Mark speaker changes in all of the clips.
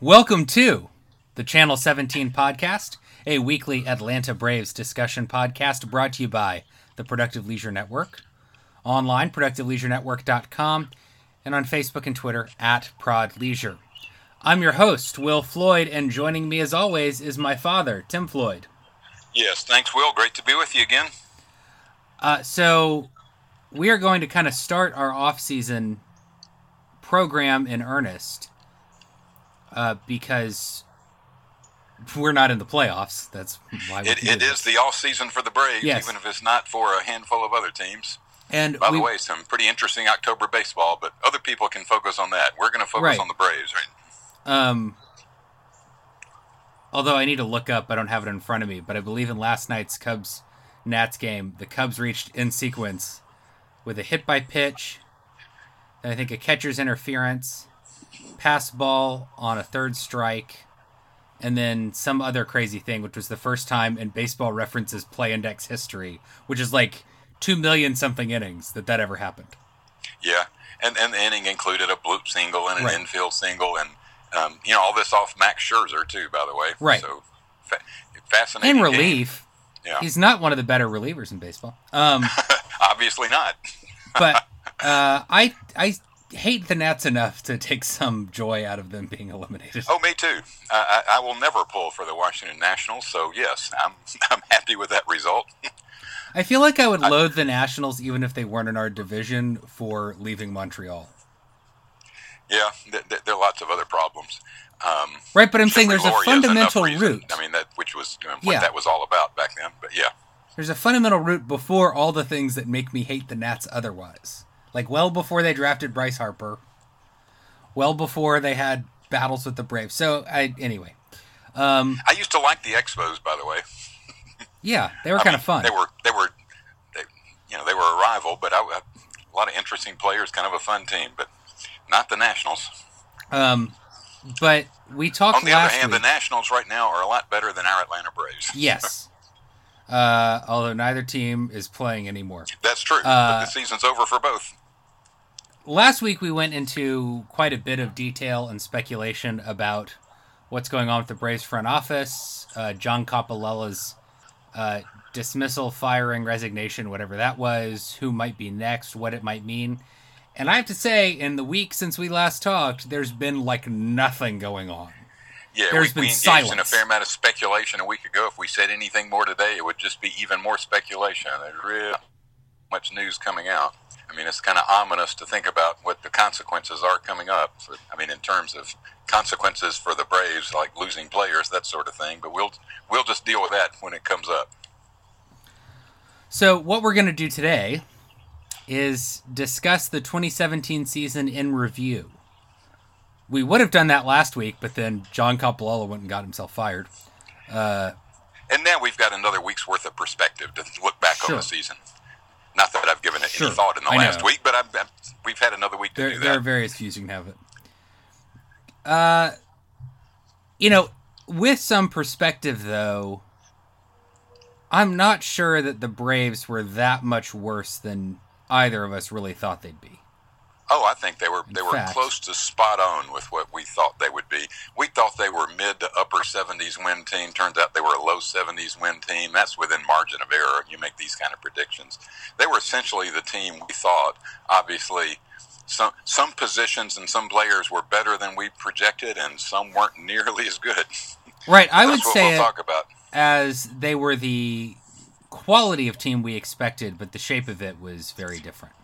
Speaker 1: Welcome to the Channel 17 podcast, a weekly Atlanta Braves discussion podcast brought to you by the Productive Leisure Network, online, productiveleisurenetwork.com, and on Facebook and Twitter at Prod Leisure. I'm your host, Will Floyd, and joining me as always is my father, Tim Floyd.
Speaker 2: Yes, thanks, Will. Great to be with you again.
Speaker 1: Uh, so, we are going to kind of start our off-season program in earnest uh, because we're not in the playoffs. That's why
Speaker 2: It, it
Speaker 1: this.
Speaker 2: the off season for the Braves,
Speaker 1: Yes.
Speaker 2: even if it's not for a handful of other teams.
Speaker 1: And
Speaker 2: By
Speaker 1: we,
Speaker 2: the way, some pretty interesting October baseball, but other people can focus on that. We're going to focus
Speaker 1: Right.
Speaker 2: on the Braves, right?
Speaker 1: um, although I need to look up, I don't have it in front of me, but I believe in last night's Cubs Nats game, the Cubs reached in sequence with a hit by pitch, and I think a catcher's interference, pass ball on a third strike, and then some other crazy thing, which was the first time in baseball references play index history, which is like two million something innings that that ever happened.
Speaker 2: Yeah, and and the inning included a bloop single and an
Speaker 1: Right.
Speaker 2: infield single, and um, you know all this off Max Scherzer too, by the way.
Speaker 1: Right.
Speaker 2: So fa- fascinating.
Speaker 1: In
Speaker 2: game.
Speaker 1: relief,
Speaker 2: Yeah.
Speaker 1: he's not one of the better relievers in baseball. Um,
Speaker 2: Obviously not.
Speaker 1: but uh, I I hate the Nats enough to take some joy out of them being eliminated.
Speaker 2: Oh, me too. I, I, I will never pull for the Washington Nationals, so yes, I'm I'm happy with that result.
Speaker 1: I feel like I would loathe the Nationals even if they weren't in our division for leaving Montreal.
Speaker 2: Yeah, th- th- there are lots of other problems. Um,
Speaker 1: Right, but I'm saying there's a
Speaker 2: Lurie has enough
Speaker 1: fundamental root.
Speaker 2: I mean, that which was you know, what
Speaker 1: Yeah.
Speaker 2: that was all about back then. But yeah,
Speaker 1: There's a fundamental root before all the things that make me hate the Nats otherwise. Like well before they drafted Bryce Harper, well before they had battles with the Braves. So I anyway, um,
Speaker 2: I used to like the Expos, by the way.
Speaker 1: yeah, they were kind of fun.
Speaker 2: They were they were, they, you know, they were a rival, but I, a lot of interesting players, kind of a fun team, but not the Nationals.
Speaker 1: Um, but we talked
Speaker 2: On the other hand,
Speaker 1: week.
Speaker 2: the Nationals right now are a lot better than our Atlanta Braves.
Speaker 1: Yes. Uh, although neither team is playing anymore.
Speaker 2: That's true.
Speaker 1: Uh,
Speaker 2: but the season's over for both.
Speaker 1: Last week we went into quite a bit of detail and speculation about what's going on with the Braves front office, uh, John Coppolella's uh, dismissal, firing, resignation, whatever that was, who might be next, what it might mean. And I have to say, in the week since we last talked, there's been like nothing going on.
Speaker 2: Yeah,
Speaker 1: there's
Speaker 2: we,
Speaker 1: been
Speaker 2: we engaged in a fair amount of speculation a week ago. If we said anything more today, it would just be even more speculation. There's really much news coming out. I mean, it's kind of ominous to think about what the consequences are coming up. For, I mean, in terms of consequences for the Braves, like losing players, that sort of thing. But we'll we'll just deal with that when it comes up.
Speaker 1: So, what we're going to do today is discuss the 2017 season in review. We would have done that last week, but then John Coppolella went and got himself fired. Uh,
Speaker 2: And now we've got another week's worth of perspective to look back
Speaker 1: Sure.
Speaker 2: on the season. Not that I've given it
Speaker 1: Sure.
Speaker 2: any thought in the
Speaker 1: I
Speaker 2: last
Speaker 1: know.
Speaker 2: week, but I've, I've, we've had another week to
Speaker 1: there, there are various views you can have it. Uh, you know, with some perspective, though, I'm not sure that the Braves were that much worse than either of us really thought they'd be.
Speaker 2: Oh, I think they were they were close to spot on with what we thought they would be. We thought they were mid to upper 70s win team. Turns out they were a low 70s win team. That's within margin of error. You make these kind of predictions. They were essentially the team we thought. Obviously, some some positions and some players were better than we projected, and some weren't nearly as good.
Speaker 1: Right, I would say
Speaker 2: we'll talk about.
Speaker 1: as they were the quality of team we expected, but the shape of it was very different.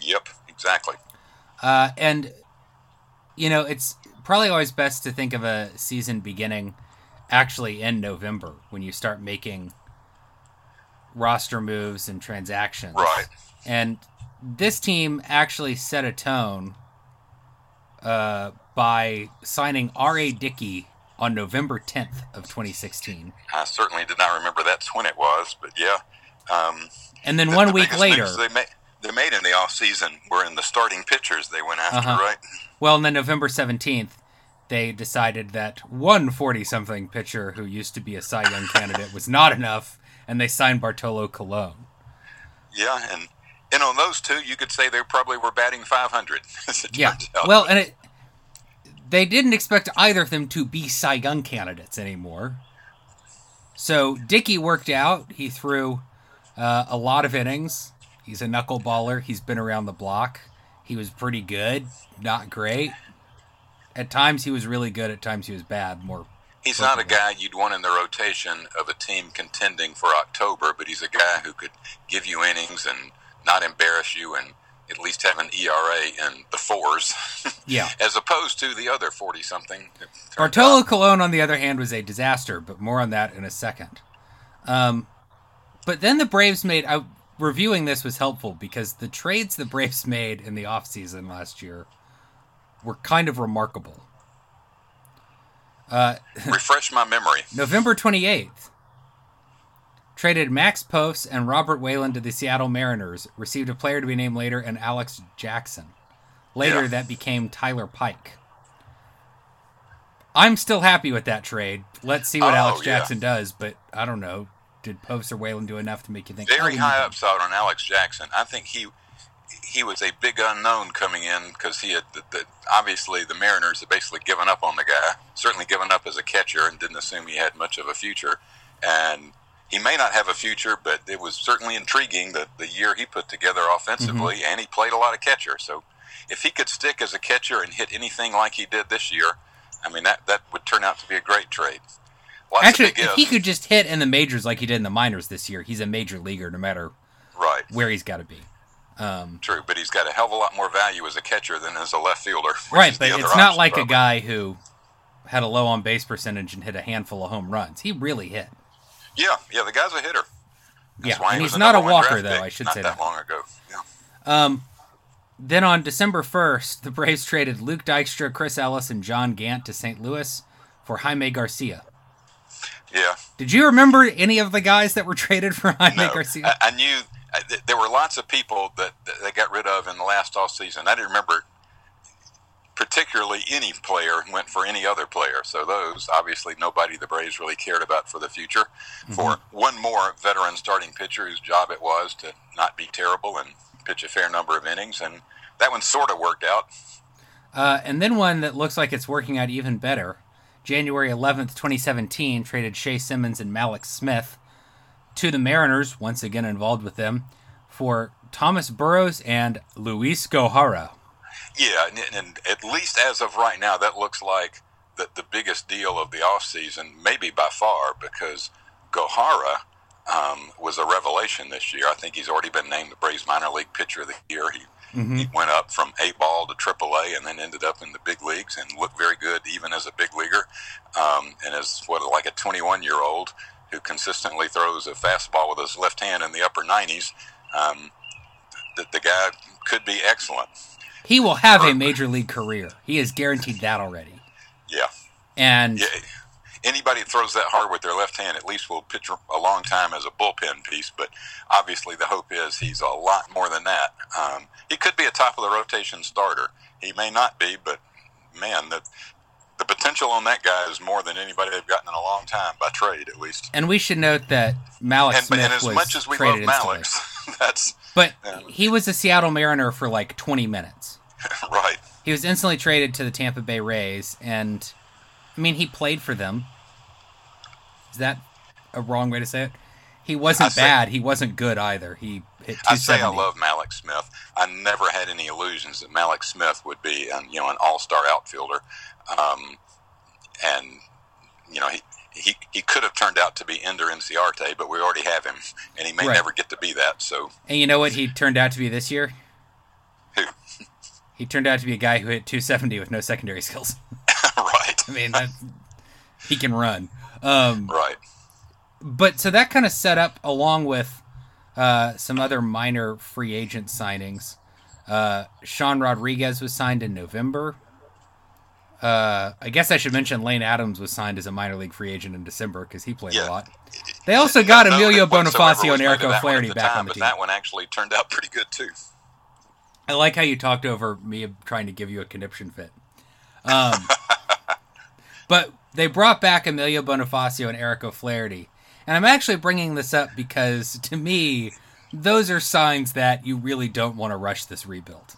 Speaker 2: Yep, exactly.
Speaker 1: Uh, and you know, it's probably always best to think of a season beginning actually in November when you start making roster moves and transactions.
Speaker 2: Right.
Speaker 1: And this team actually set a tone uh, by signing R.A. Dickey on November 10th of 2016.
Speaker 2: I certainly did not remember that's when it was, but yeah. Um,
Speaker 1: And then
Speaker 2: The-
Speaker 1: one
Speaker 2: the
Speaker 1: week later,
Speaker 2: they made, they made in the off season were in the starting pitchers they went after,
Speaker 1: Uh-huh.
Speaker 2: right?
Speaker 1: well, and then November 17th, they decided that one 40 something pitcher who used to be a Cy Young candidate was not enough, and they signed Bartolo Colon.
Speaker 2: Yeah, and and on those two, you could say they probably were batting 500. as it
Speaker 1: Yeah. Well, and it they didn't expect either of them to be Cy Young candidates anymore. So Dickey worked out. He threw uh, a lot of innings. He's a knuckleballer. He's been around the block. He was pretty good, not great. At times he was really good. At times he was bad. More.
Speaker 2: He's not a guy you'd want in the rotation of a team contending for October, but he's a guy who could give you innings and not embarrass you and at least have an ERA in the fours.
Speaker 1: Yeah.
Speaker 2: as opposed to the other 40 something.
Speaker 1: Bartolo Colon, on the other hand, was a disaster, but more on that in a second. Um, but then the Braves made. I, reviewing this was helpful because the trades the Braves made in the offseason last year were kind of remarkable. Uh,
Speaker 2: Refresh my memory.
Speaker 1: November 28th. Traded Max Post and Robert Whalen to the Seattle Mariners. Received a player to be named later and Alex Jackson. Later,
Speaker 2: Yeah.
Speaker 1: that became Tyler Pike. I'm still happy with that trade. Let's see what
Speaker 2: Oh,
Speaker 1: Alex
Speaker 2: yeah.
Speaker 1: Jackson does, but I don't know. Did Post or Whalen do enough to make you think?
Speaker 2: Very
Speaker 1: oh,
Speaker 2: high upside on Alex Jackson. I think he he was a big unknown coming in because he had the, the, obviously the Mariners had basically given up on the guy. Certainly given up as a catcher and didn't assume he had much of a future. And he may not have a future, but it was certainly intriguing that the year he put together offensively,
Speaker 1: Mm-hmm.
Speaker 2: and he played a lot of catcher. So if he could stick as a catcher and hit anything like he did this year, I mean that that would turn out to be a great trade.
Speaker 1: Actually, if he could just hit in the majors like he did in the minors this year, he's a major leaguer no matter
Speaker 2: right.
Speaker 1: where he's got to be. Um,
Speaker 2: True, but he's got a hell of a lot more value as a catcher than as a left fielder.
Speaker 1: right, but it's not
Speaker 2: option,
Speaker 1: like a guy who had a low on base percentage and hit a handful of home runs. He really hit.
Speaker 2: Yeah, yeah, the guy's a hitter. That's
Speaker 1: Yeah,
Speaker 2: he
Speaker 1: and he's not a walker though.
Speaker 2: pick
Speaker 1: I should
Speaker 2: not
Speaker 1: say
Speaker 2: that
Speaker 1: that.
Speaker 2: long ago. Yeah.
Speaker 1: Um, then on December first, the Braves traded Luke Dykstra, Chris Ellis, and John Gant to St. Louis for Jaime Garcia.
Speaker 2: Yeah.
Speaker 1: Did you remember any of the guys that were traded for Jaime
Speaker 2: No,
Speaker 1: Garcia?
Speaker 2: I, I knew I, th- there were lots of people that, that they got rid of in the last off season. I didn't remember particularly any player went for any other player. So those obviously nobody the Braves really cared about for the future. For one more veteran starting pitcher whose job it was to not be terrible and pitch a fair number of innings, and that one sort of worked out.
Speaker 1: Uh, and then one that looks like it's working out even better. January 11th, 2017, traded Shea Simmons and Malik Smith to the Mariners, once again involved with them, for Thomas Burrows and Luis Gohara.
Speaker 2: Yeah, and, and at least as of right now, that looks like the, the biggest deal of the offseason, maybe by far, because Gohara um, was a revelation this year. I think he's already been named the Braves minor league pitcher of the year. He, he went up from A ball to AAA and then ended up in the big leagues and looked very good even as a big leaguer. Um, and as what like a 21 year old who consistently throws a fastball with his left hand in the upper 90s, um, the, the guy could be excellent.
Speaker 1: He will have a major league career. He is guaranteed that already.
Speaker 2: Yeah.
Speaker 1: And
Speaker 2: Yeah, anybody that throws that hard with their left hand at least will pitch a long time as a bullpen piece. But obviously, the hope is he's a lot more than that. Um, he could be a top of the rotation starter. He may not be, but man, the the potential on that guy is more than anybody they've gotten in a long time by trade, at least.
Speaker 1: and we should note that Malik
Speaker 2: And,
Speaker 1: Smith
Speaker 2: and as
Speaker 1: was
Speaker 2: much as we love
Speaker 1: traded.
Speaker 2: Malik, that's
Speaker 1: But
Speaker 2: Yeah.
Speaker 1: he was a Seattle Mariner for like 20 minutes.
Speaker 2: right.
Speaker 1: He was instantly traded to the Tampa Bay Rays, and I mean, he played for them. Is that a wrong way to say it? He wasn't
Speaker 2: say-
Speaker 1: bad. He wasn't good either. He hit 270.
Speaker 2: I say I love Malik Smith. I never had any illusions that Malik Smith would be, an, you know, an all-star outfielder, um, and you know he. He, he could have turned out to be Ender Inciarte, but we already have him, and he may
Speaker 1: Right.
Speaker 2: never get to be that. So,
Speaker 1: And you know what he turned out to be this year?
Speaker 2: who?
Speaker 1: He turned out to be a guy who hit 270 with no secondary skills. I mean, that, he can run. Um,
Speaker 2: right.
Speaker 1: but so that kind of set up along with uh, some other minor free agent signings. Uh, Sean Rodriguez was signed in November. Uh, I guess I should mention Lane Adams was signed as a minor league free agent in December because he played
Speaker 2: Yeah.
Speaker 1: a lot. They also got
Speaker 2: No
Speaker 1: Emilio Bonifacio and Eric
Speaker 2: that one at
Speaker 1: O'Flaherty back
Speaker 2: time,
Speaker 1: on the
Speaker 2: but
Speaker 1: team.
Speaker 2: that one actually turned out pretty good too.
Speaker 1: I like how you talked over me trying to give you a conniption fit. Um, but they brought back Emilio Bonifacio and Eric O'Flaherty. And I'm actually bringing this up because to me, those are signs that you really don't want to rush this rebuild.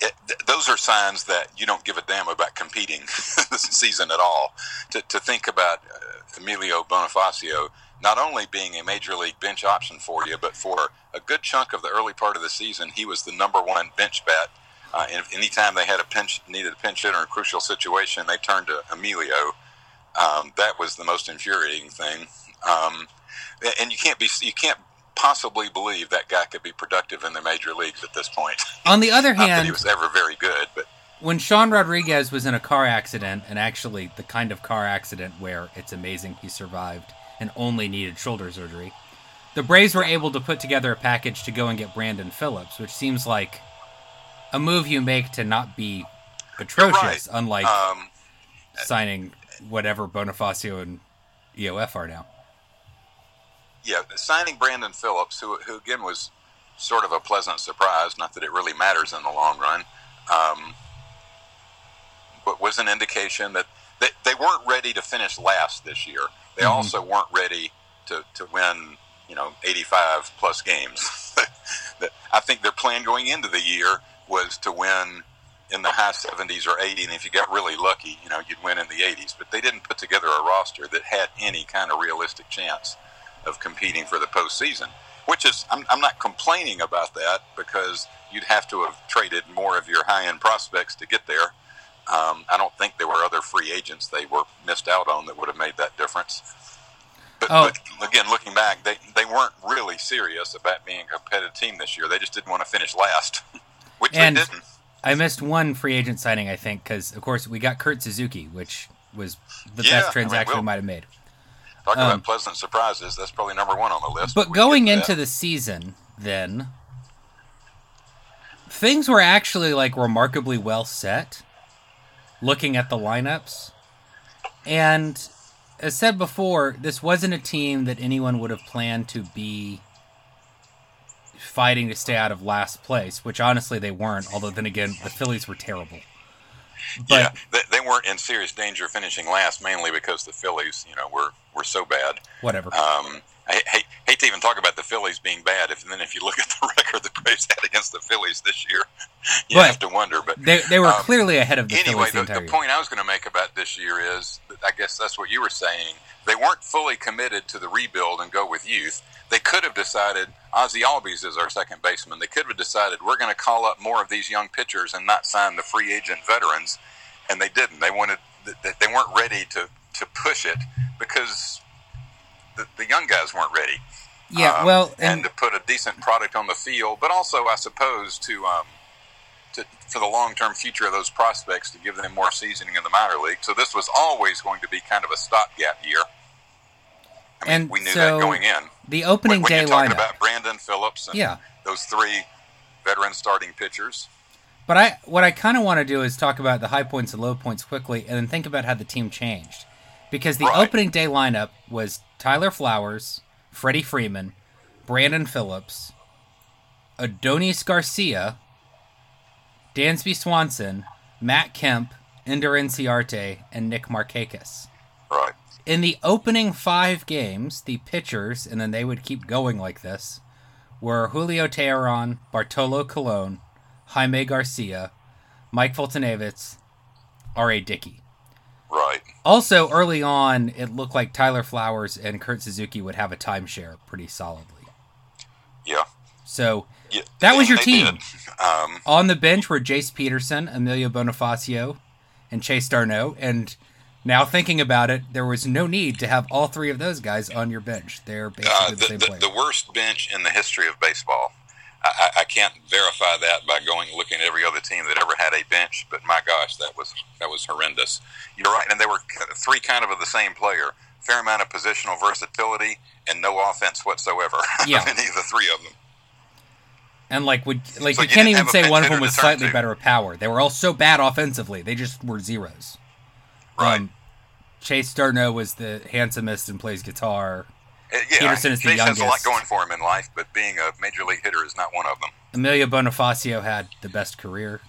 Speaker 2: it, th- those are signs that you don't give a damn about competing this season at all. To, to think about uh, Emilio Bonifacio not only being a major league bench option for you, but for a good chunk of the early part of the season, he was the number one bench bat. Uh, and anytime they had a pinch, needed a pinch hitter in a crucial situation, they turned to Emilio. Um, that was the most infuriating thing. Um, and you can't be, you can't possibly believe that guy could be productive in the major leagues at this point.
Speaker 1: On the other hand,
Speaker 2: he was ever very good, but
Speaker 1: when Sean Rodriguez was in a car accident, and actually the kind of car accident where it's amazing he survived and only needed shoulder surgery, the Braves were able to put together a package to go and get Brandon Phillips, which seems like a move you make to not be atrocious,
Speaker 2: right.
Speaker 1: unlike
Speaker 2: um,
Speaker 1: signing whatever Bonifacio and EOF are now.
Speaker 2: yeah, signing Brandon Phillips, who, who again was sort of a pleasant surprise, not that it really matters in the long run, um, but was an indication that they, they weren't ready to finish last this year. They
Speaker 1: Mhm.
Speaker 2: also weren't ready to, to win, you know, 85 plus games. I think their plan going into the year was to win in the high 70s or 80, and if you got really lucky, you know, you'd win in the 80s. But they didn't put together a roster that had any kind of realistic chance of competing for the postseason. Which is, I'm, I'm not complaining about that because you'd have to have traded more of your high end prospects to get there. Um, I don't think there were other free agents they were missed out on that would have made that difference. But,
Speaker 1: Oh.
Speaker 2: but again, looking back, they, they weren't really serious about being a competitive team this year. They just didn't want to finish last, which
Speaker 1: And-
Speaker 2: they didn't.
Speaker 1: I missed one free agent signing, I think, because of course we got Kurt Suzuki, which was the
Speaker 2: Yeah,
Speaker 1: best
Speaker 2: mean,
Speaker 1: transaction we
Speaker 2: we'll-
Speaker 1: might have made.
Speaker 2: Talk
Speaker 1: um,
Speaker 2: about pleasant surprises. That's probably number one on the list.
Speaker 1: But
Speaker 2: We
Speaker 1: going into the season, then things were actually like remarkably well set. Looking at the lineups, and as said before, this wasn't a team that anyone would have planned to be fighting to stay out of last place. Which honestly they weren't. Although then again, the Phillies were terrible. But
Speaker 2: yeah, they, they weren't in serious danger of finishing last, mainly because the Phillies, you know, were were so bad.
Speaker 1: whatever.
Speaker 2: Um, I hate, hate to even talk about the Phillies being bad. If and then if you look at the record the Braves had against the Phillies this year, you
Speaker 1: But
Speaker 2: have to wonder. But
Speaker 1: they they were
Speaker 2: um,
Speaker 1: clearly ahead of the
Speaker 2: anyway,
Speaker 1: Phillies the
Speaker 2: the, the point I was going to make about this year is, I guess that's what you were saying. They weren't fully committed to the rebuild and go with youth. They could have decided Ozzie Albies is our second baseman. They could have decided we're going to call up more of these young pitchers and not sign the free agent veterans, and they didn't. They wanted they weren't ready to to push it because the, the young guys weren't ready.
Speaker 1: Yeah,
Speaker 2: Um,
Speaker 1: well,
Speaker 2: and,
Speaker 1: and
Speaker 2: to put a decent product on the field, but also, I suppose, to um, to for the long term future of those prospects to give them more seasoning in the minor league. So this was always going to be kind of a stopgap year. I mean,
Speaker 1: And
Speaker 2: we knew
Speaker 1: so
Speaker 2: that going in.
Speaker 1: the opening
Speaker 2: when, when
Speaker 1: day
Speaker 2: you're talking
Speaker 1: lineup.
Speaker 2: about Brandon Phillips and
Speaker 1: Yeah.
Speaker 2: those three veteran starting pitchers.
Speaker 1: But I what I kind of want to do is talk about the high points and low points quickly, and then think about how the team changed. Because the
Speaker 2: Right.
Speaker 1: opening day lineup was Tyler Flowers, Freddie Freeman, Brandon Phillips, Adonis Garcia, Dansby Swanson, Matt Kemp, Ender Inciarte, and Nick Markakis.
Speaker 2: Right.
Speaker 1: In the opening five games, the pitchers, and then they would keep going like this, were Julio Teheran, Bartolo Colon, Jaime Garcia, Mike Foltynewicz, R.A. Dickey.
Speaker 2: Right.
Speaker 1: Also, early on, it looked like Tyler Flowers and Kurt Suzuki would have a timeshare pretty solidly.
Speaker 2: Yeah.
Speaker 1: So
Speaker 2: yeah.
Speaker 1: That was your team.
Speaker 2: Um,
Speaker 1: on the bench were Jace Peterson, Emilio Bonifacio, and Chase d'Arnaud. And now thinking about it, there was no need to have all three of those guys on your bench. They're basically
Speaker 2: uh,
Speaker 1: the,
Speaker 2: the,
Speaker 1: same
Speaker 2: the, the worst bench in the history of baseball. I, I- can't verify that by going looking at every other team that ever had a bench, but my gosh, that was that was horrendous. You're right, and they were three kind of of the same player. Fair amount of positional versatility and no offense whatsoever.
Speaker 1: Yeah.
Speaker 2: any of the three of them.
Speaker 1: And like, would like
Speaker 2: So
Speaker 1: you
Speaker 2: you
Speaker 1: can't even say one of them was slightly
Speaker 2: to.
Speaker 1: better with power. They were all so bad offensively; they just were zeros.
Speaker 2: Right.
Speaker 1: Um, Chase d'Arnaud was the handsomest and plays guitar.
Speaker 2: Uh, yeah,
Speaker 1: Peterson is the
Speaker 2: Chase has a lot going for him in life, but being a major league hitter is not one of them.
Speaker 1: Emilio Bonifacio had the best career.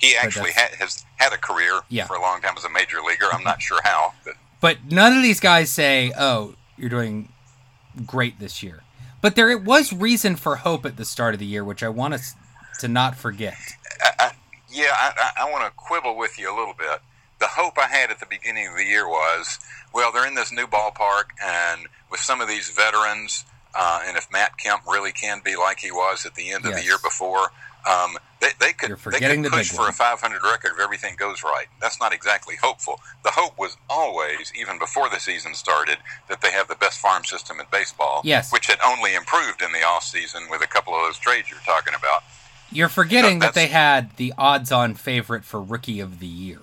Speaker 2: He actually
Speaker 1: that's-
Speaker 2: ha- has had a career
Speaker 1: Yeah.
Speaker 2: for a long time as a major leaguer. I'm not sure how, but
Speaker 1: But none of these guys say, "Oh, you're doing great this year." But there it was reason for hope at the start of the year, which I want us to not forget.
Speaker 2: yeah, I, I, I want to quibble with you a little bit. The hope I had at the beginning of the year was, well, they're in this new ballpark, and with some of these veterans, uh, and if Matt Kemp really can be like he was at the end of
Speaker 1: Yes.
Speaker 2: the year before, um, they, they could they could push for
Speaker 1: one.
Speaker 2: a 500 record if everything goes right. That's not exactly hopeful. The hope was always, even before the season started, that they have the best farm system in baseball.
Speaker 1: Yes.
Speaker 2: which had only improved in the off season with a couple of those trades you're talking about.
Speaker 1: You're forgetting that they had the odds-on favorite for Rookie of the Year.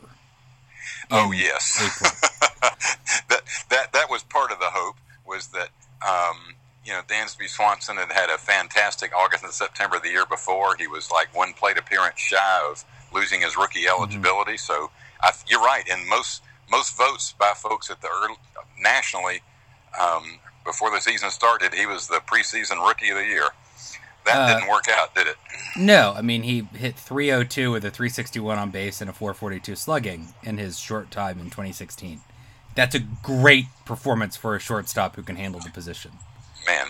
Speaker 2: Oh yes, that that that was part of the hope was that um, you know Dansby Swanson had had a fantastic August and September the year before. He was like one plate appearance shy of losing his rookie eligibility. So I, you're right. In most most votes by folks at the early, nationally um, before the season started, he was the preseason rookie of the year. That
Speaker 1: Uh,
Speaker 2: didn't work out, did it?
Speaker 1: No, I mean he hit 302 with a 361 on base and a 442 slugging in his short time in 2016. That's a great performance for a shortstop who can handle the position.
Speaker 2: man,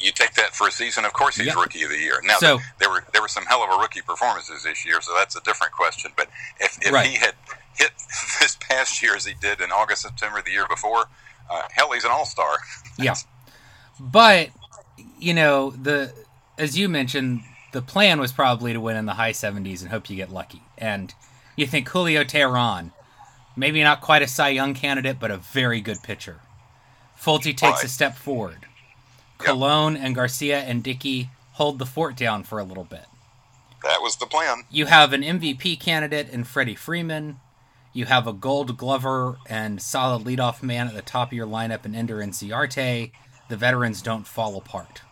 Speaker 2: you, take that for a season. Of course, he's
Speaker 1: Yep.
Speaker 2: rookie of the year. Now,
Speaker 1: So-
Speaker 2: th- there were there were some hell of a rookie performances this year, so that's a different question. But if, if
Speaker 1: Right.
Speaker 2: he had hit this past year as he did in August, September the year before, uh, hell, he's an all star.
Speaker 1: Yeah. But you know, the as you mentioned, the plan was probably to win in the high 70s and hope you get lucky. And you think Julio Teheran, maybe not quite a Cy Young candidate, but a very good pitcher. Folty takes a step forward.
Speaker 2: Yep.
Speaker 1: Colon and Garcia and Dickey hold the fort down for a little bit.
Speaker 2: That was the plan.
Speaker 1: You have an MVP candidate in Freddie Freeman. You have a gold glover and solid leadoff man at the top of your lineup in Ender Inciarte. The veterans don't fall apart.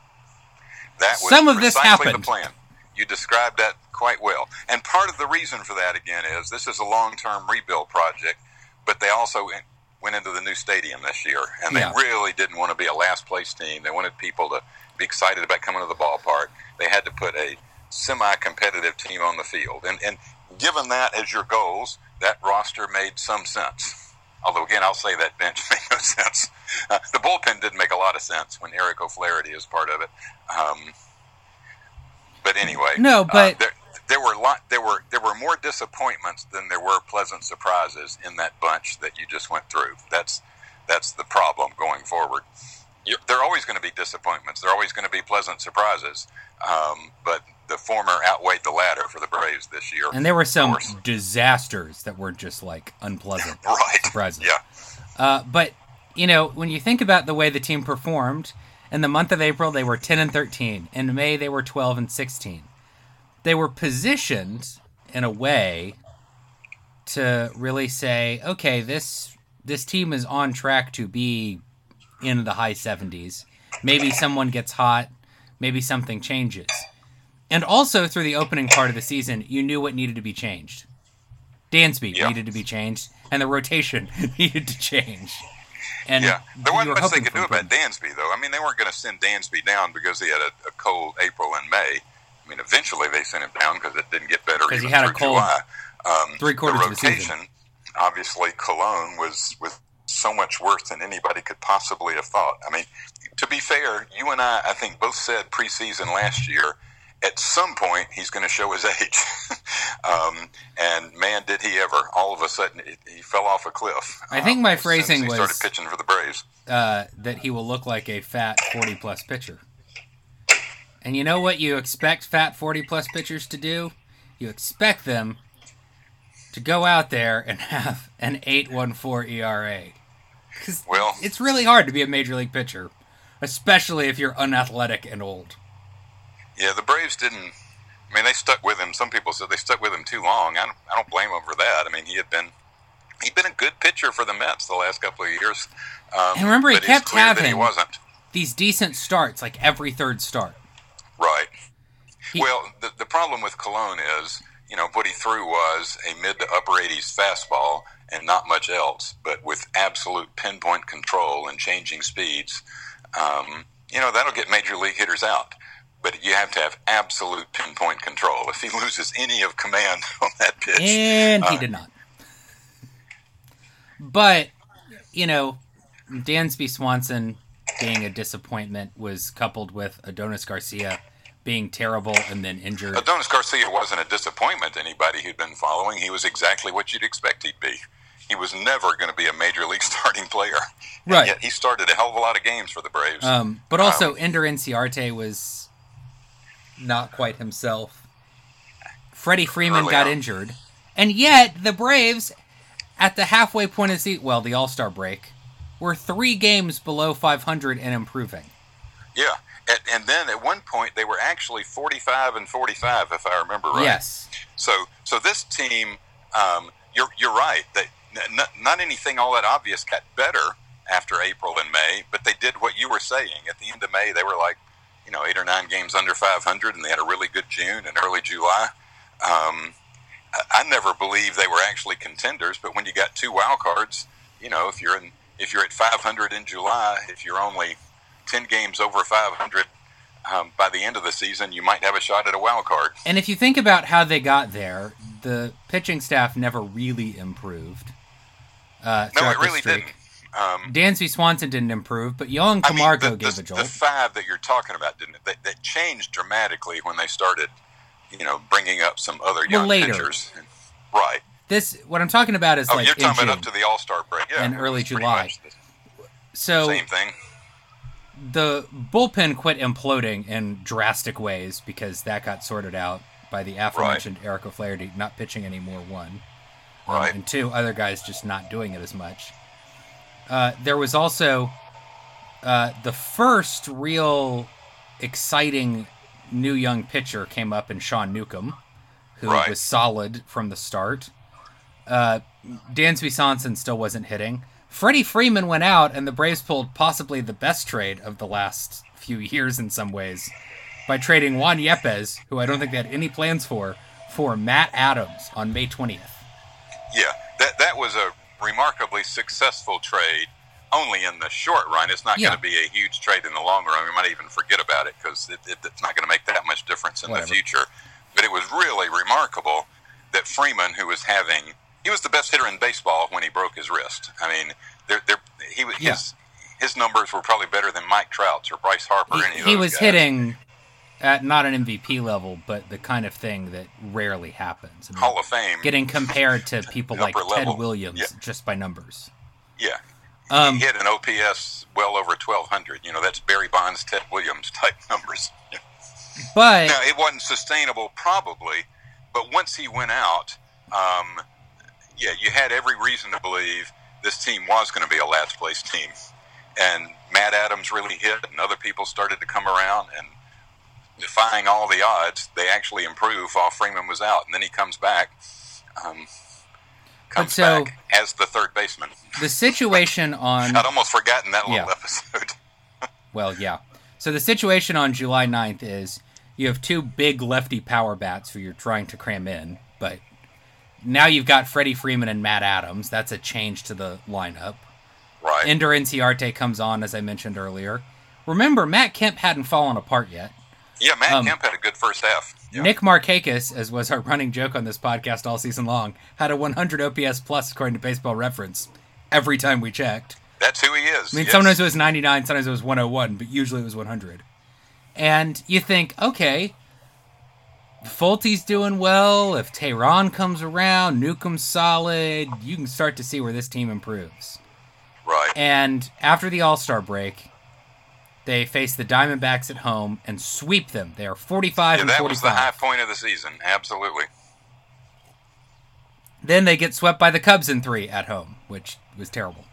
Speaker 2: That was
Speaker 1: Some of this happened.
Speaker 2: the plan. You described that quite well. And part of the reason for that, again, is this is a long term rebuild project, but they also went into the new stadium this year, and they
Speaker 1: Yeah.
Speaker 2: really didn't want to be a last place team. They wanted people to be excited about coming to the ballpark. They had to put a semi competitive team on the field. And, and given that as your goals, that roster made some sense. Although, again, I'll say that bench made no sense. Uh, the bullpen didn't make a lot of sense when Eric O'Flaherty is part of it. Um, but anyway,
Speaker 1: No,
Speaker 2: uh,
Speaker 1: but-
Speaker 2: there, there were lot, there were there were more disappointments than there were pleasant surprises in that bunch that you just went through. That's that's the problem going forward. You there are always going to be disappointments. There are always going to be pleasant surprises. Um, but the former outweighed the latter for the Braves this year.
Speaker 1: And there were some disasters that were just like unpleasant
Speaker 2: right.
Speaker 1: surprises.
Speaker 2: Yeah.
Speaker 1: Uh, but you know, when you think about the way the team performed, in the month of April they were 10 and 13. In May they were 12 and 16. They were positioned in a way to really say, okay, this this team is on track to be in the high 70s. Maybe someone gets hot, maybe something changes. And also through the opening part of the season, you knew what needed to be changed. Dansby
Speaker 2: Yeah.
Speaker 1: needed to be changed, and the rotation needed to change. And
Speaker 2: Yeah, there wasn't much they could do about. Dansby, though. I mean, they weren't going to send Dansby down because he had a, a cold April and May. I mean, eventually they sent him down because it didn't get better
Speaker 1: 'Cause he had a cold
Speaker 2: July. Um,
Speaker 1: three quarters
Speaker 2: the
Speaker 1: of the season.
Speaker 2: rotation, obviously, Colon was was so much worse than anybody could possibly have thought. I mean, to be fair, you and I, I think, both said preseason last year. At some point, he's going to show his age, um, and man, did he ever! All of a sudden, he, he fell off a cliff.
Speaker 1: I think my
Speaker 2: um, as soon as
Speaker 1: phrasing was-
Speaker 2: started pitching for the Braves.
Speaker 1: uh, that he will look like a fat 40 plus pitcher. And you know what you expect fat 40 plus pitchers to do? You expect them to go out there and have an 814 ERA. 'Cause
Speaker 2: Well-
Speaker 1: it's really hard to be a major league pitcher, especially if you're unathletic and old.
Speaker 2: Yeah, the Braves didn't. I mean, they stuck with him. Some people said they stuck with him too long. I don't, I don't blame them for that. I mean, he had been he'd been a good pitcher for the Mets the last couple of years. Um,
Speaker 1: And remember, he kept
Speaker 2: that he
Speaker 1: having-
Speaker 2: wasn't
Speaker 1: These decent starts, like every third start.
Speaker 2: right.
Speaker 1: He-
Speaker 2: well, the the problem with Colon is, you know, what he threw was a mid to upper 80s fastball and not much else, but with absolute pinpoint control and changing speeds. Um, you know, that'll get major league hitters out. But you have to have absolute pinpoint control. If he loses any of command on that pitch,
Speaker 1: And he
Speaker 2: uh,
Speaker 1: did not. But, you know, Dansby Swanson being a disappointment was coupled with Adonis Garcia being terrible and then injured.
Speaker 2: Adonis Garcia wasn't a disappointment to anybody who'd been following. He was exactly what you'd expect he'd be. He was never going to be a major league starting player. And
Speaker 1: Right.
Speaker 2: Yet he started a hell of a lot of games for the Braves.
Speaker 1: Um, but also, Ender Inciarte was not quite himself. Freddie Freeman got
Speaker 2: on.
Speaker 1: injured, and yet the Braves, at the halfway point of the season, well, the All Star break, were three games below 500 and improving.
Speaker 2: yeah. And, and then at one point they were actually 45 and 45, if I remember right.
Speaker 1: Yes,
Speaker 2: So, so this team, um, you're you're right. That not anything all that obvious got better after April and May, but they did what you were saying. At the end of May, they were like, you know, eight or nine games under 500, and they had a really good June and early July. Um, I, I never believed they were actually contenders, but when you got two wild cards, you know, if you're in if you're at 500 in July, if you're only 10 games over 500. Um, by the end of the season, you might have a shot at a wild card.
Speaker 1: and if you think about how they got there, the pitching staff never really improved. Uh,
Speaker 2: No, it really didn't. Um,
Speaker 1: Dansby Swanson didn't improve, but Johan
Speaker 2: I mean, the,
Speaker 1: gave
Speaker 2: the,
Speaker 1: a jolt.
Speaker 2: The five that you're talking about didn't it? They, they changed dramatically when they started, you know, bringing up some other young
Speaker 1: later.
Speaker 2: pitchers. Right.
Speaker 1: this what I'm talking about is
Speaker 2: Oh,
Speaker 1: like
Speaker 2: you're
Speaker 1: in
Speaker 2: talking about up to the All Star break, yeah,
Speaker 1: And early July. so
Speaker 2: Same thing.
Speaker 1: the bullpen quit imploding in drastic ways because that got sorted out by the aforementioned Eric O'Flaherty not pitching anymore. One,
Speaker 2: Right.
Speaker 1: and two, other guys just not doing it as much. Uh, there was also uh, the first real exciting new young pitcher came up in Sean Newcomb, who
Speaker 2: Right.
Speaker 1: was solid from the start. Uh, Dansby Swanson still wasn't hitting. Freddie Freeman went out, and the Braves pulled possibly the best trade of the last few years in some ways by trading Juan Yepez, who I don't think they had any plans for, for Matt Adams on May 20th.
Speaker 2: Yeah, that that was a remarkably successful trade. Only in the short run, it's not
Speaker 1: Yeah.
Speaker 2: going to be a huge trade in the long run. We might even forget about it because it, it, it's not going to make that much difference in
Speaker 1: Whatever.
Speaker 2: the future. But it was really remarkable that Freeman, who was having, he was the best hitter in baseball when he broke his wrist. I mean, there, there, he was
Speaker 1: Yeah.
Speaker 2: his his numbers were probably better than Mike Trout's or Bryce Harper. or any
Speaker 1: He, he was
Speaker 2: guys.
Speaker 1: hitting at not an MVP level, but the kind of thing that rarely happens. I mean,
Speaker 2: Hall of Fame.
Speaker 1: getting compared to people like
Speaker 2: Upper
Speaker 1: Ted. Williams
Speaker 2: Yeah.
Speaker 1: just by numbers.
Speaker 2: Yeah.
Speaker 1: Um,
Speaker 2: he hit an OPS well over 1,200. You know, that's Barry Bonds, Ted Williams type numbers.
Speaker 1: But
Speaker 2: Now, it wasn't sustainable, probably, but once he went out, um, yeah, you had every reason to believe this team was going to be a last place team. And Matt Adams really hit, and other people started to come around, and defying all the odds, they actually improve while Freeman was out. And then he comes back, um, comes
Speaker 1: so-
Speaker 2: back as the third baseman.
Speaker 1: the situation on
Speaker 2: I'd almost forgotten that little
Speaker 1: Yeah.
Speaker 2: episode.
Speaker 1: Well, yeah. So the situation on July 9th is you have two big lefty power bats who you're trying to cram in, but now you've got Freddie Freeman and Matt Adams. That's a change to the lineup.
Speaker 2: right.
Speaker 1: Ender Inciarte comes on, as I mentioned earlier. Remember, Matt Kemp hadn't fallen apart yet.
Speaker 2: Yeah, Matt
Speaker 1: um,
Speaker 2: Kemp had a good first half. Yeah.
Speaker 1: Nick Markakis, as was our running joke on this podcast all season long, had a 100 OPS plus according to Baseball Reference every time we checked.
Speaker 2: That's who he is.
Speaker 1: I mean,
Speaker 2: yes.
Speaker 1: sometimes it was 99, sometimes it was 101, but usually it was 100. And you think, okay, Folty's doing well. If Teheran comes around, Newcomb's solid, you can start to see where this team improves.
Speaker 2: Right.
Speaker 1: And after the All Star break, they face the Diamondbacks at home and sweep them. They are 45
Speaker 2: Yeah,
Speaker 1: and
Speaker 2: that was the high point of the season. Absolutely.
Speaker 1: Then they get swept by the Cubs in three at home, which was terrible.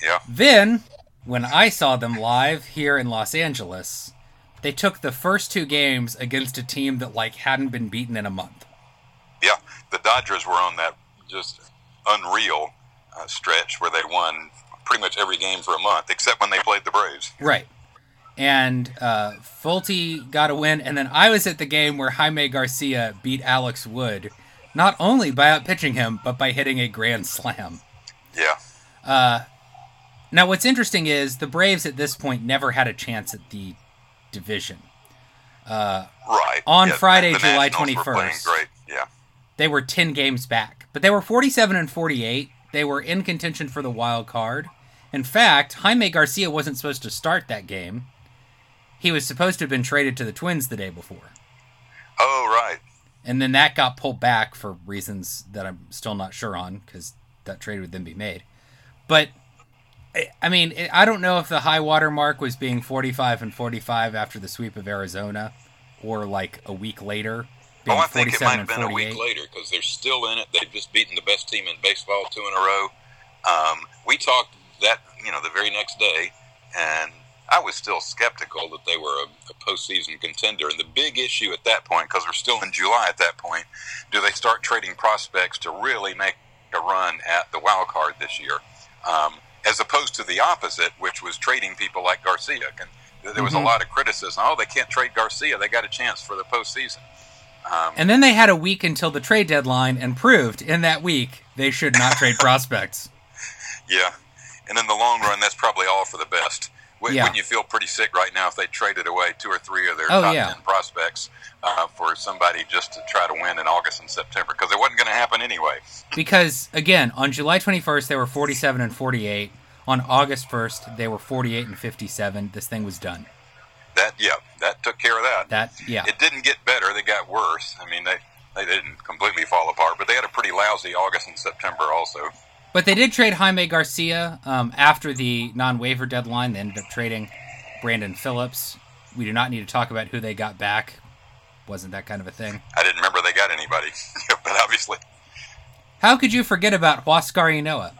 Speaker 2: Yeah.
Speaker 1: Then, when I saw them live here in Los Angeles, they took the first two games against a team that like hadn't been beaten in a month.
Speaker 2: Yeah. The Dodgers were on that just unreal uh, stretch where they won pretty much every game for a month, except when they played the Braves.
Speaker 1: Right. And uh, Folty got a win, and then I was at the game where Jaime Garcia beat Alex Wood, not only by outpitching him, but by hitting a grand slam.
Speaker 2: Yeah.
Speaker 1: Now, what's interesting is the Braves at this point never had a chance at the division.
Speaker 2: Right.
Speaker 1: On
Speaker 2: Yeah,
Speaker 1: Friday, July
Speaker 2: Nationals were playing
Speaker 1: 21st.
Speaker 2: Great. Yeah.
Speaker 1: They were 10 games back, but they were 47 and 48. They were in contention for the wild card. In fact, Jaime Garcia wasn't supposed to start that game. He was supposed to have been traded to the Twins the day before.
Speaker 2: Oh, right.
Speaker 1: And then that got pulled back for reasons that I'm still not sure on because that trade would then be made. But I mean, I don't know if the high water mark was being 45 and 45 after the sweep of Arizona or like a week later.
Speaker 2: Oh, I think it might have been a week later because they're still in it. They've just beaten the best team in baseball two in a row. Um, we talked that, you know, the very next day, and I was still skeptical that they were a, a postseason contender. And the big issue at that point, because we're still in July at that point, do they start trading prospects to really make a run at the wild card this year? Um, as opposed to the opposite, which was trading people like Garcia. And there was mm-hmm. a lot of criticism. Oh, they can't trade Garcia. They got a chance for the postseason.
Speaker 1: Um, and then they had a week until the trade deadline and proved in that week they should not trade prospects.
Speaker 2: Yeah. And in the long run, that's probably all for the best. Yeah. you feel pretty sick right now if they traded away two or three of their oh, top yeah. 10 prospects uh, for somebody just to try to win in August and September because it wasn't going to happen anyway.
Speaker 1: Because, again, on July 21st, they were 47 and 48. On August 1st, they were 48 and 57. This thing was done.
Speaker 2: That, yeah, that took care of that.
Speaker 1: That, yeah.
Speaker 2: It didn't get better. They got worse. I mean, they, they didn't completely fall apart, but they had a pretty lousy August and September also.
Speaker 1: But they did trade Jaime Garcia um, after the non waiver deadline. They ended up trading Brandon Phillips. We do not need to talk about who they got back. Wasn't that kind of a thing?
Speaker 2: I didn't remember they got anybody, but obviously.
Speaker 1: How could you forget about Huascar Ynoa?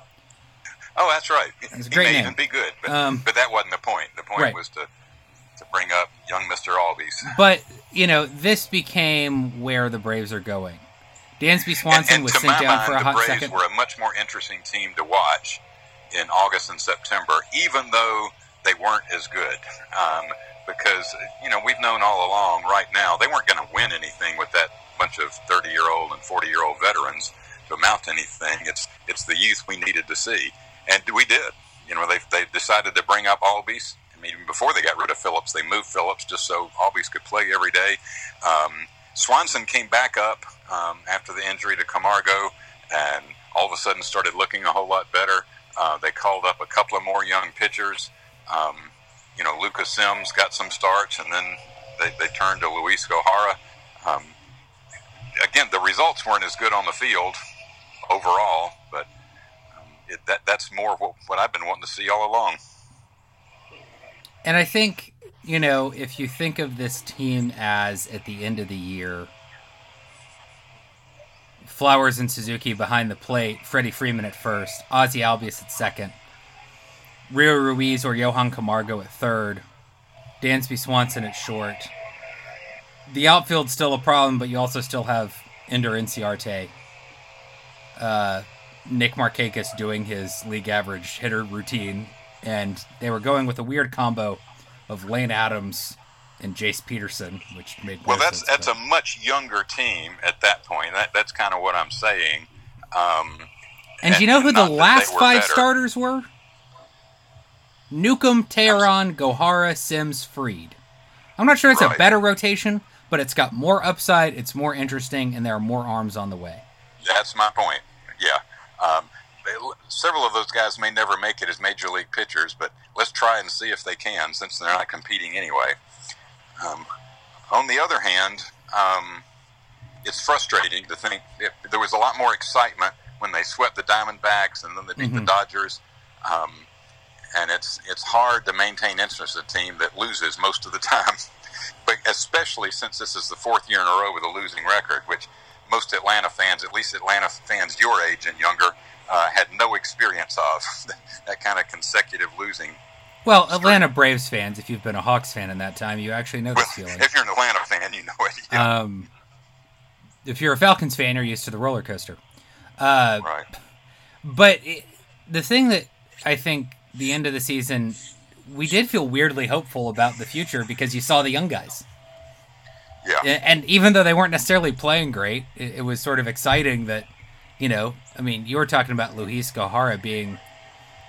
Speaker 2: Oh, that's right.
Speaker 1: That's a great
Speaker 2: he may
Speaker 1: name.
Speaker 2: even be good, but, um, but that wasn't the point. The point right. was to to bring up young Mister Albies.
Speaker 1: But you know, this became where the Braves are going. Dansby Swanson
Speaker 2: and, and
Speaker 1: was sent down
Speaker 2: mind,
Speaker 1: for a hot
Speaker 2: Braves
Speaker 1: second.
Speaker 2: were a much more interesting team to watch in August and September, even though they weren't as good. Um, because you know we've known all along. Right now, they weren't going to win anything with that bunch of thirty-year-old and forty-year-old veterans to amount to anything. It's it's the youth we needed to see, and we did. You know, they they decided to bring up Albies. I mean, even before they got rid of Phillips, they moved Phillips just so Albies could play every day. Um, Swanson came back up um, after the injury to Camargo, and all of a sudden started looking a whole lot better. Uh, they called up a couple of more young pitchers. Um, you know, Lucas Sims got some starts, and then they, they turned to Luis Gohara. Um, again, the results weren't as good on the field overall, but um, it, that that's more what, what I've been wanting to see all along.
Speaker 1: And I think you know, if you think of this team as at the end of the year, Flowers and Suzuki behind the plate, Freddie Freeman at first, Ozzie Albies at second, Rio Ruiz or Johan Camargo at third, Dansby Swanson at short. The outfield's still a problem, but you also still have Ender Inciarte. Uh, Nick Markakis doing his league average hitter routine, and they were going with a weird combo of Lane Adams and Jace Peterson, which made
Speaker 2: well.
Speaker 1: That's
Speaker 2: sense, that's but. a much younger team at that point. That, that's kind of what I'm saying. Um,
Speaker 1: and, and, you know who the last five better. starters were? Newcomb, Teheran, Gohara, Sims, Fried. I'm not sure it's right. a better rotation, but it's got more upside. It's more interesting, and there are more arms on the way.
Speaker 2: That's my point. Yeah. Um, several of those guys may never make it as major league pitchers, but let's try and see if they can, since they're not competing anyway. Um, on the other hand, um, it's frustrating to think it, there was a lot more excitement when they swept the Diamondbacks and then they beat mm-hmm. the Dodgers. Um, and it's it's hard to maintain interest in a team that loses most of the time, but especially since this is the fourth year in a row with a losing record, which most Atlanta fans, at least Atlanta fans your age and younger, uh, had no experience of that kind of consecutive losing.
Speaker 1: Well, Atlanta Braves fans, if you've been a Hawks fan in that time, you actually know this well, feeling.
Speaker 2: If you're an Atlanta fan, you know it. Yeah.
Speaker 1: Um, if you're a Falcons fan, you're used to the roller coaster. Uh,
Speaker 2: right.
Speaker 1: But it, the thing that I think the end of the season, we did feel weirdly hopeful about the future because you saw the young guys.
Speaker 2: Yeah.
Speaker 1: And even though they weren't necessarily playing great, it was sort of exciting that you know, I mean, you were talking about Luis Gohara being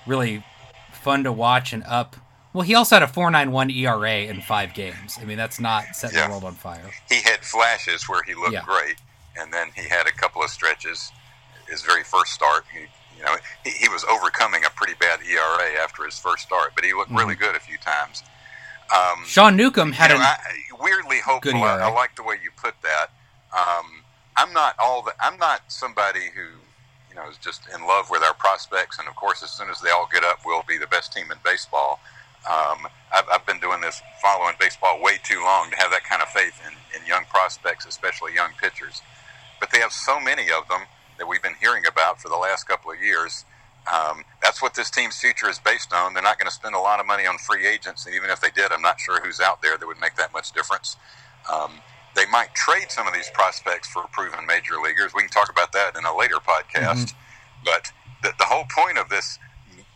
Speaker 1: really fun to watch and up. Well, he also had a 4.91 ERA in five games. I mean, that's not setting yeah. the world on fire.
Speaker 2: He had flashes where he looked yeah. great, and then he had a couple of stretches. His very first start, he, you know, he, he was overcoming a pretty bad ERA after his first start, but he looked mm-hmm. really good a few times. Um,
Speaker 1: Sean Newcomb had
Speaker 2: you know,
Speaker 1: an
Speaker 2: weirdly hopeful. I, I like the way you put that. Um, I'm not all the. I'm not somebody who, you know, is just in love with our prospects. And of course, as soon as they all get up, we'll be the best team in baseball. Um, I've, I've been doing this, following baseball way too long to have that kind of faith in, in young prospects, especially young pitchers. But they have so many of them that we've been hearing about for the last couple of years. Um, that's what this team's future is based on. They're not going to spend a lot of money on free agents, and even if they did, I'm not sure who's out there that would make that much difference. Um, they might trade some of these prospects for proven major leaguers. We can talk about that in a later podcast. Mm-hmm. But the, the whole point of this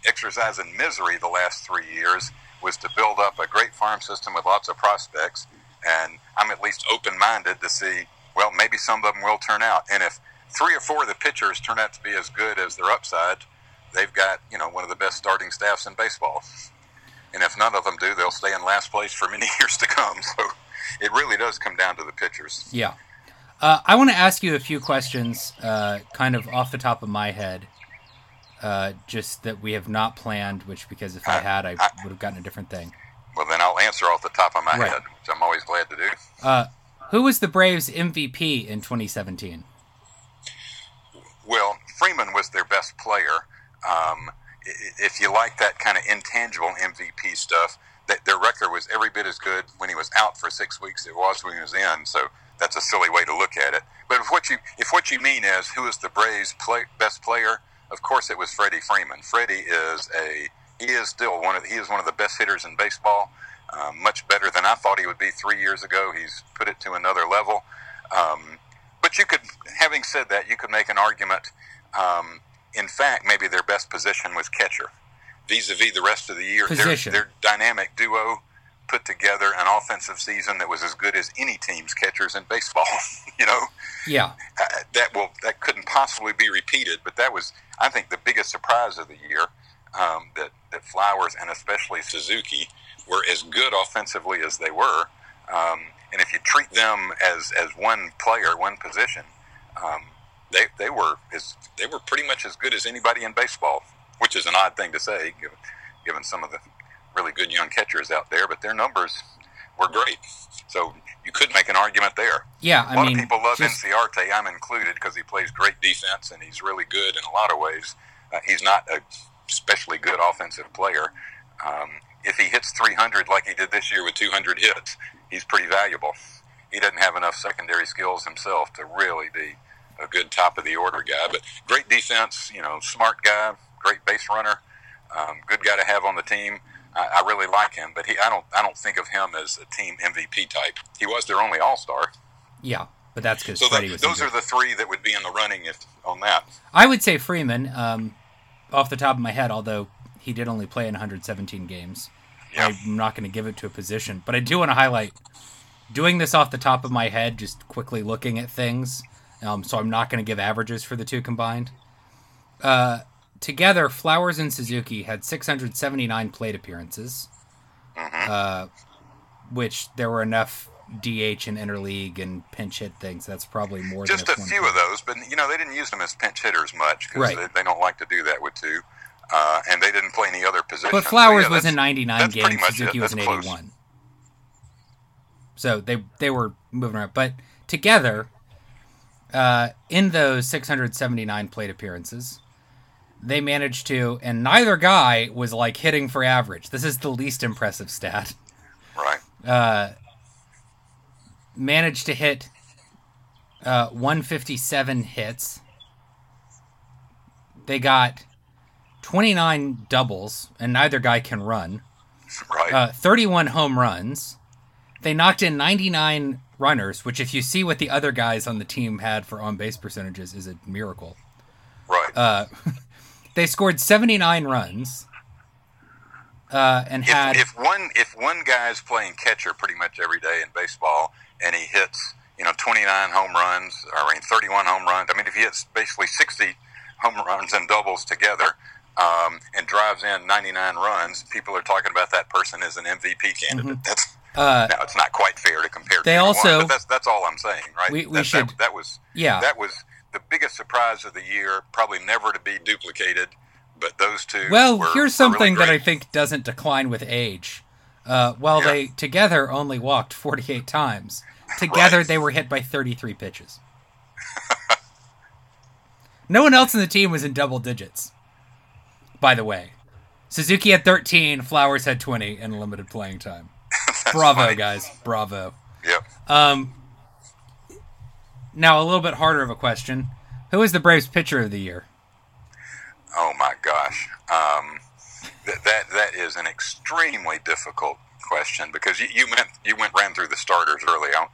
Speaker 2: exercise in misery the last three years was to build up a great farm system with lots of prospects. And I'm at least open minded to see, well, maybe some of them will turn out. And if three or four of the pitchers turn out to be as good as their upside, they've got, you know, one of the best starting staffs in baseball. And if none of them do, they'll stay in last place for many years to come. So it really does come down to the pitchers.
Speaker 1: Yeah. Uh, I want to ask you a few questions, uh, kind of off the top of my head, uh, just that we have not planned, which, because if I had, I would have gotten a different thing.
Speaker 2: Well, then I'll answer off the top of my
Speaker 1: Right.
Speaker 2: head, which I'm always glad to do.
Speaker 1: Uh, who was the Braves MVP in 2017?
Speaker 2: Well, Freeman was their best player. Um, i- i- if you like that kind of intangible MVP stuff, their record was every bit as good when he was out for six weeks as it was when he was in. So that's a silly way to look at it. But if what you if what you mean is who is the Braves' play, best player, of course it was Freddie Freeman. Freddie is a he is still one of he is one of the best hitters in baseball. Um, much better than I thought he would be three years ago. He's put it to another level. Um, but you could, having said that, you could make an argument. Um, in fact, maybe their best position was catcher, vis-a-vis the rest of the year. Their- Their, dynamic duo put together an offensive season that was as good as any team's catchers in baseball. you know,
Speaker 1: Yeah.
Speaker 2: uh, that will that couldn't possibly be repeated. But that was, I think, the biggest surprise of the year. Um, that that Flowers and especially Suzuki were as good offensively as they were. Um, and if you treat them as, as one player, one position, um, they they were as they were pretty much as good as anybody in baseball, which is an odd thing to say, given, given some of the really good young catchers out there. But their numbers were great, so you could make an argument there.
Speaker 1: Yeah.
Speaker 2: A lot
Speaker 1: mean,
Speaker 2: of people love
Speaker 1: just-
Speaker 2: Inciarte. I'm included because he plays great defense and he's really good in a lot of ways. Uh, he's not a especially good offensive player. Um, if he hits 300 like he did this year with 200 hits, he's pretty valuable. He doesn't have enough secondary skills himself to really be a good top of the order guy. But great defense, you know, smart guy, great base runner, um, good guy to have on the team. I, I really like him, but he I don't I don't think of him as a team MVP type. He was their only All Star.
Speaker 1: yeah. But that's because
Speaker 2: So
Speaker 1: Freddie was
Speaker 2: those
Speaker 1: injured.
Speaker 2: are the three that would be in the running if on that.
Speaker 1: I would say Freeman, um, off the top of my head, although he did only play in 117 games.
Speaker 2: Yeah.
Speaker 1: I'm not going to give it to a position, but I do want to highlight doing this off the top of my head, just quickly looking at things. Um, so I'm not going to give averages for the two combined. Uh, together, Flowers and Suzuki had 679 plate appearances, uh, which there were enough DH and interleague and pinch hit things. That's probably more than
Speaker 2: Just
Speaker 1: a
Speaker 2: few
Speaker 1: one
Speaker 2: of those, but you know they didn't use them as pinch hitters much because
Speaker 1: Right.
Speaker 2: they, they don't like to do that with two, uh, and they didn't play any other position.
Speaker 1: But
Speaker 2: So,
Speaker 1: Flowers
Speaker 2: yeah,
Speaker 1: was in 99
Speaker 2: that's
Speaker 1: games. Suzuki was in
Speaker 2: That's close.
Speaker 1: 81. So they they were moving around, but together, uh, in those 679 plate appearances, they managed to, and neither guy was like hitting for average. This is the least impressive stat.
Speaker 2: Right.
Speaker 1: Uh, managed to hit uh, 157 hits. They got 29 doubles, and neither guy can run.
Speaker 2: Right.
Speaker 1: Uh, 31 home runs. They knocked in 99 runners, which, if you see what the other guys on the team had for on base percentages, is a miracle.
Speaker 2: right.
Speaker 1: Uh, they scored 79 runs uh, and had.
Speaker 2: if, if one if one guy's playing catcher pretty much every day in baseball and he hits you know 29 home runs or I mean 31 home runs I mean if he hits basically 60 home runs and doubles together um, and drives in 99 runs people are talking about that person as an MVP candidate that's
Speaker 1: Mm-hmm. uh,
Speaker 2: now it's not quite fair to compare
Speaker 1: They
Speaker 2: to one,
Speaker 1: also-
Speaker 2: but that's that's all I'm saying right
Speaker 1: We- we
Speaker 2: that,
Speaker 1: should-
Speaker 2: that, that was
Speaker 1: yeah.
Speaker 2: that was the biggest surprise of the year probably never to be duplicated but those two
Speaker 1: Well,
Speaker 2: were-
Speaker 1: here's
Speaker 2: were really
Speaker 1: something that I think doesn't decline with age. Uh, while
Speaker 2: Yeah.
Speaker 1: they together only walked 48 times. Together
Speaker 2: Right.
Speaker 1: they were hit by 33 pitches. no one else in the team was in double digits. By the way, Suzuki had 13, Flowers had 20 in limited playing time. Bravo,
Speaker 2: funny.
Speaker 1: guys. Bravo.
Speaker 2: Yep.
Speaker 1: Um, now a little bit harder of a question: Who is the Braves pitcher of the year?
Speaker 2: Oh my gosh, um, that that that is an extremely difficult question because you, you went you went ran through the starters early on.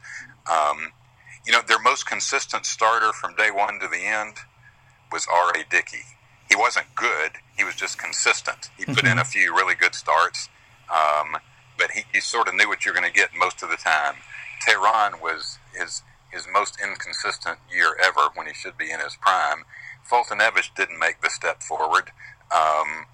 Speaker 2: Um, you know, their most consistent starter from day one to the end was R.A. Dickey. He wasn't good; he was just consistent. He put in a few really good starts, um, but he, he sort of knew what you're going to get most of the time. Teheran was his his most inconsistent year ever when he should be in his prime. Foltynewicz didn't make the step forward. Um,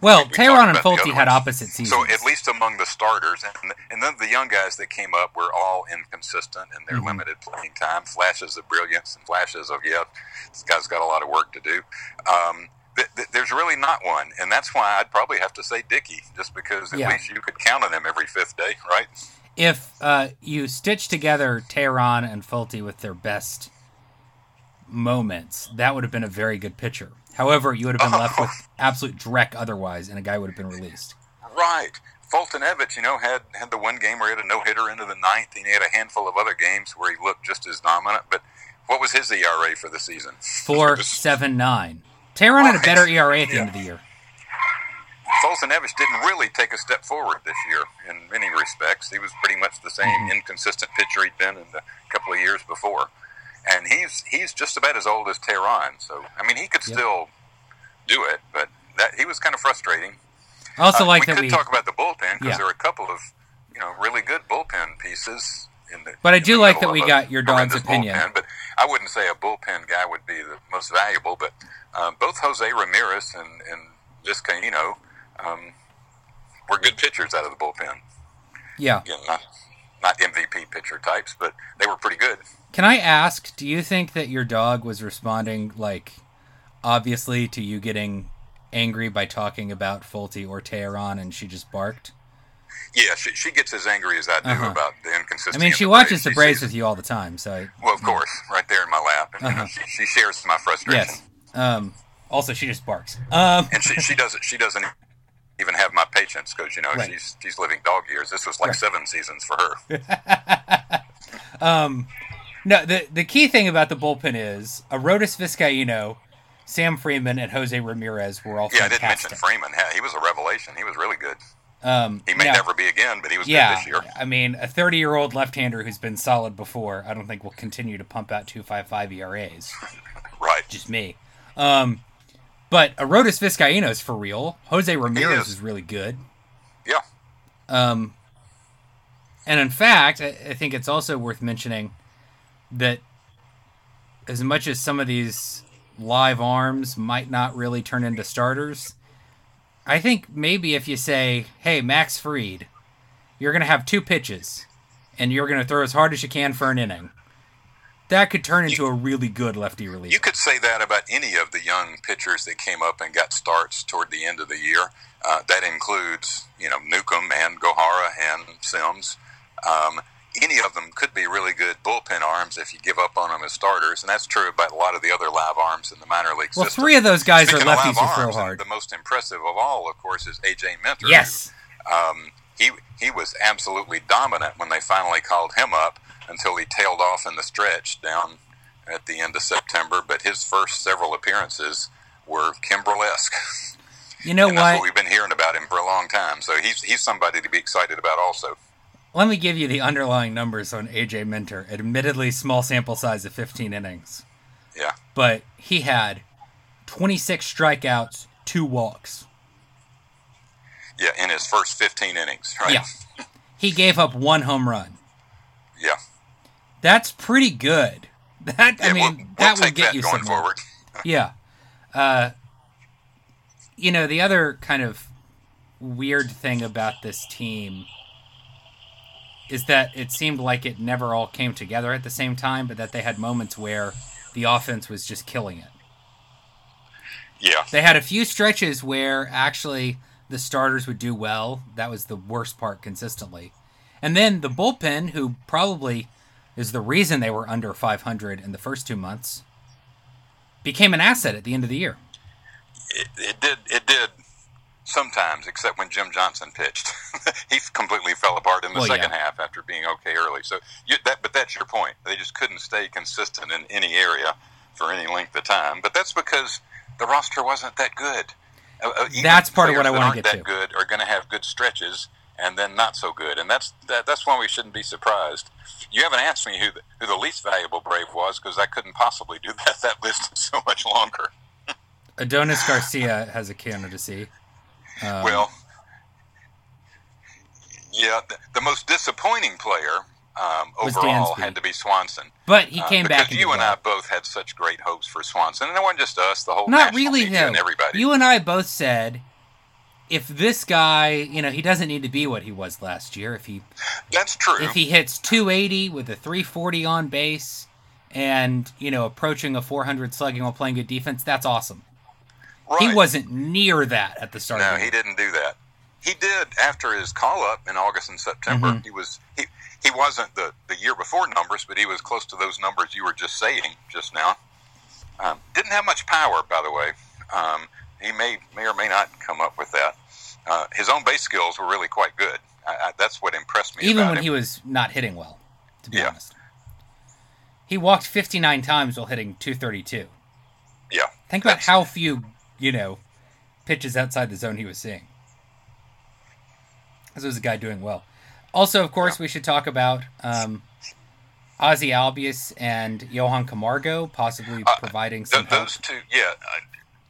Speaker 1: Well,
Speaker 2: we Teheran
Speaker 1: and
Speaker 2: Folty
Speaker 1: had opposite seasons.
Speaker 2: so at least among the starters, and and then the young guys that came up were all inconsistent in their
Speaker 1: Mhm.
Speaker 2: limited playing time. Flashes of brilliance and flashes of yeah, this guy's got a lot of work to do. Um, th- th- there's really not one, and that's why I'd probably have to say Dickey, just because at
Speaker 1: Yeah.
Speaker 2: least you could count on him every fifth day, right?
Speaker 1: If uh, you stitch together Teheran and Folty with their best moments, that would have been a very good pitcher. However, you would have been left with absolute dreck otherwise, and a guy would have been released.
Speaker 2: Right. Fulton Foltynewicz, you know, had had the one game where he had a no hitter into the ninth, and he had a handful of other games where he looked just as dominant. But what was his ERA for the season?
Speaker 1: Four seven nine. Teheran had a better ERA at the
Speaker 2: Yeah.
Speaker 1: end of the year.
Speaker 2: Foltynewicz didn't really take a step forward this year in many respects. He was pretty much the same
Speaker 1: Mhm.
Speaker 2: inconsistent pitcher he'd been in the couple of years before, and he's he's just about as old as Teheran. So I mean, he could
Speaker 1: Yep.
Speaker 2: still do it, but that he was kind of frustrating.
Speaker 1: I also
Speaker 2: Uh,
Speaker 1: like
Speaker 2: we
Speaker 1: that
Speaker 2: could
Speaker 1: we.
Speaker 2: talk about the bullpen because
Speaker 1: Yeah.
Speaker 2: there are a couple of you know really good bullpen pieces. In the,
Speaker 1: But I do like that we got your dog's opinion.
Speaker 2: Bullpen, but I wouldn't say a bullpen guy would be the most valuable. But uh, both Jose Ramirez and, and Vizcaino um, were good pitchers out of the bullpen.
Speaker 1: yeah.
Speaker 2: Again, not not MVP pitcher types, but they were pretty good.
Speaker 1: Can I ask? Do you think that your dog was responding like, obviously, to you getting angry by talking about Folty or Teheran, and she just barked?
Speaker 2: Yeah, she, she gets as angry as I do
Speaker 1: Uh-huh.
Speaker 2: about the inconsistency.
Speaker 1: I mean, she
Speaker 2: the
Speaker 1: watches the Braves with you all the time, so I,
Speaker 2: Well, of course, right there in my lap. And, you know,
Speaker 1: Uh-huh.
Speaker 2: she, she shares my frustration.
Speaker 1: yes. Um, also, she just barks. Um,
Speaker 2: and she, she doesn't she doesn't even have my patience because you know
Speaker 1: Right.
Speaker 2: she's she's living dog years. This was like
Speaker 1: Right.
Speaker 2: seven seasons for her.
Speaker 1: um, no, the the key thing about the bullpen is Arodys Vizcaino, Sam Freeman, and Jose Ramirez were all
Speaker 2: Yeah, I didn't mention. Freeman. Yeah, he was a revelation. He was really good.
Speaker 1: Um,
Speaker 2: He may
Speaker 1: now-
Speaker 2: never be again, but he was
Speaker 1: Yeah,
Speaker 2: good this year.
Speaker 1: I mean, a 30 year old left hander who's been solid before, I don't think will continue to pump out 255 ERAs.
Speaker 2: Right.
Speaker 1: Just me. Um, but Arodys Vizcaino is for real. Jose Ramirez
Speaker 2: is.
Speaker 1: is. really good.
Speaker 2: Yeah.
Speaker 1: Um, and in fact, I, I think it's also worth mentioning that as much as some of these live arms might not really turn into starters, I think maybe if you say, hey, Max Fried, you're going to have two pitches and you're going to throw as hard as you can for an inning, that could turn into a really good lefty relief.
Speaker 2: You could say that about any of the young pitchers that came up and got starts toward the end of the year. Uh, that includes, you know, Newcomb and Gohara and Sims. Um, any of them could be really good bullpen arms if you give up on them as starters, and that's true about a lot of the other live arms in the minor leagues.
Speaker 1: well,
Speaker 2: system.
Speaker 1: three of those guys
Speaker 2: Speaking
Speaker 1: are lefties who throw
Speaker 2: arms,
Speaker 1: hard.
Speaker 2: The most impressive of all, of course, is AJ Minter. who
Speaker 1: Yes.
Speaker 2: um, he he was absolutely dominant when they finally called him up until he tailed off in the stretch down at the end of September. But his first several appearances were Kimbrel-esque.
Speaker 1: You know
Speaker 2: what
Speaker 1: what?
Speaker 2: we've been hearing about him for a long time. So he's he's somebody to be excited about also.
Speaker 1: Let me give you the underlying numbers on AJ Minter. Admittedly, small sample size of 15 innings,
Speaker 2: Yeah.
Speaker 1: but he had 26 strikeouts, two walks.
Speaker 2: Yeah, in his first 15 innings, right?
Speaker 1: Yeah. He gave up one home run.
Speaker 2: Yeah.
Speaker 1: That's pretty good. That I mean,
Speaker 2: we'll, we'll
Speaker 1: that will get
Speaker 2: that
Speaker 1: you
Speaker 2: going
Speaker 1: somewhere.
Speaker 2: forward.
Speaker 1: Yeah. Uh, you know, the other kind of weird thing about this team is that it seemed like it never all came together at the same time, but that they had moments where the offense was just killing it.
Speaker 2: Yeah.
Speaker 1: They had a few stretches where actually the starters would do well. That was the worst part consistently. And then the bullpen, who probably is the reason they were under 500 in the first two months, became an asset at the end of the year.
Speaker 2: It, it did. It did sometimes, except when Jim Johnson pitched. he completely fell apart in the well, second yeah. half after being okay early. So you, that, but that's your point. They just couldn't stay consistent in any area for any length of time. But that's because the roster wasn't that good.
Speaker 1: Uh, uh that's part of what I want to get
Speaker 2: that to. Good are going to have good stretches and then not so good, and that's that, that's why we shouldn't be surprised. You haven't asked me who the, who the least valuable Brave was because I couldn't possibly do that. That list is so much longer.
Speaker 1: Adonis Garcia has a candidacy.
Speaker 2: Um, well, yeah, the, the, most disappointing player um, overall had to be Swanson.
Speaker 1: But he uh, came
Speaker 2: uh,
Speaker 1: back.
Speaker 2: Because you and I both had such great hopes for Swanson, and it wasn't just us; the whole
Speaker 1: not really
Speaker 2: him. And everybody.
Speaker 1: You and I both said, if this guy, you know, he doesn't need to be what he was last year. If he,
Speaker 2: that's true.
Speaker 1: If he hits 280 with a 340 on base, and you know, approaching a 400 slugging while playing good defense, that's awesome. Right. He wasn't near that at the start.
Speaker 2: No, he didn't do that. He did after his call up in August and September. Mm-hmm. He was he he wasn't the the year before numbers, but he was close to those numbers you were just saying just now. Um, didn't have much power, by the way. Um, he may may or may not come up with that. Uh, his own base skills were really quite good. I, I, that's what impressed me.
Speaker 1: Even when
Speaker 2: him.
Speaker 1: he was not hitting well, to be yeah. honest. He walked 59 times while hitting 232.
Speaker 2: Yeah.
Speaker 1: Think about how few you know, pitches outside the zone he was seeing. This was a guy doing well. Also, of course, we should talk about um, Ozzie Albies and Johan Camargo possibly uh, providing some
Speaker 2: th- those
Speaker 1: help.
Speaker 2: two, yeah.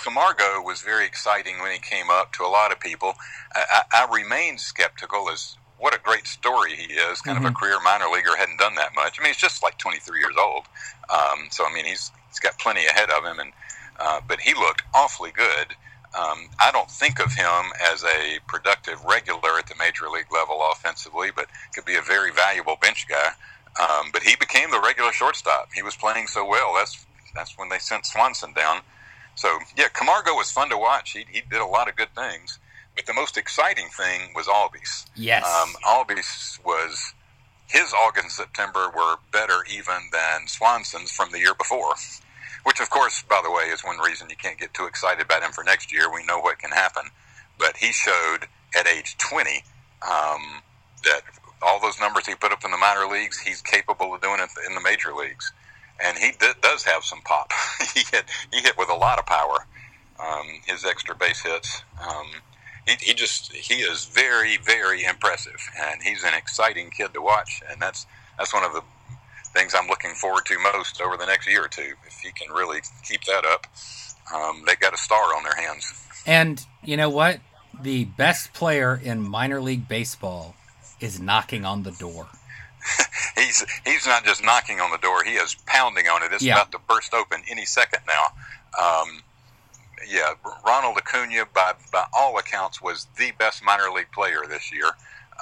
Speaker 2: Camargo was very exciting when he came up to a lot of people. I, I, I remain skeptical as what a great story he is. Kind mm-hmm. of a mm-hmm. career minor leaguer, hadn't done that much. I mean, he's just like 23 years old. Um, so, I mean, he's, he's got plenty ahead of him. And uh, but he looked awfully good. Um, I don't think of him as a productive regular at the major league level offensively, but could be a very valuable bench guy. Um, but he became the regular shortstop. He was playing so well. That's that's when they sent Swanson down. So yeah, Camargo was fun to watch. He, he did a lot of good things. But the most exciting thing was Albies.
Speaker 1: Yes. Um,
Speaker 2: Albies was his August and September were better even than Swanson's from the year before. Which, of course, by the way, is one reason you can't get too excited about him for next year. We know what can happen. But he showed at age 20 um, that all those numbers he put up in the minor leagues, he's capable of doing it in the major leagues. And he d- does have some pop. he hit he hit with a lot of power. Um, his extra base hits. Um, he, he just he is very very impressive, and he's an exciting kid to watch. And that's that's one of the things I'm looking forward to most over the next year or two. If he can really keep that up, um, they got a star on their hands.
Speaker 1: And you know what? The best player in minor league baseball is knocking on the door.
Speaker 2: he's he's not just knocking on the door; he is pounding on it. It's yeah. about to burst open any second now. Um, yeah, Ronald Acuna, by by all accounts, was the best minor league player this year.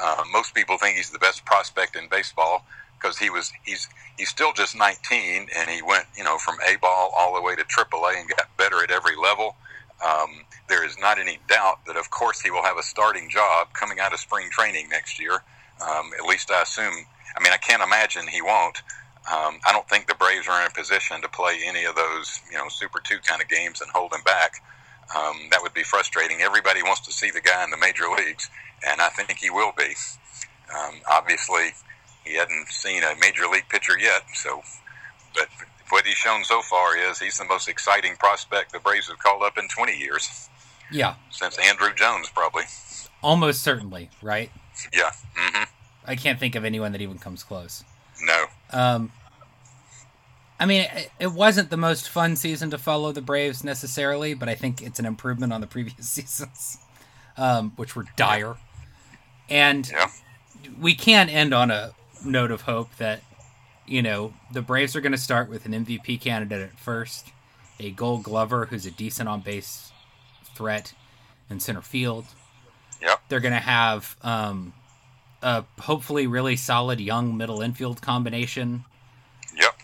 Speaker 2: Uh, most people think he's the best prospect in baseball because he was he's he's still just 19 and he went you know from A ball all the way to AAA and got better at every level. Um, there is not any doubt that of course he will have a starting job coming out of spring training next year. Um, at least I assume. I mean, I can't imagine he won't. Um, I don't think the Braves are in a position to play any of those, you know, Super Two kind of games and hold him back. Um, that would be frustrating. Everybody wants to see the guy in the major leagues, and I think he will be. Um, obviously, he hadn't seen a major league pitcher yet. So, but what he's shown so far is he's the most exciting prospect the Braves have called up in 20 years.
Speaker 1: Yeah,
Speaker 2: since Andruw Jones, probably.
Speaker 1: Almost certainly, right?
Speaker 2: Yeah. Mm-hmm.
Speaker 1: I can't think of anyone that even comes close.
Speaker 2: No.
Speaker 1: Um, I mean, it wasn't the most fun season to follow the Braves necessarily, but I think it's an improvement on the previous seasons, um, which were dire. And
Speaker 2: yeah.
Speaker 1: we can't end on a note of hope that you know the Braves are going to start with an MVP candidate at first, a Gold Glover who's a decent on base threat in center field.
Speaker 2: Yep.
Speaker 1: They're going to have um, a hopefully really solid young middle infield combination.
Speaker 2: Yep.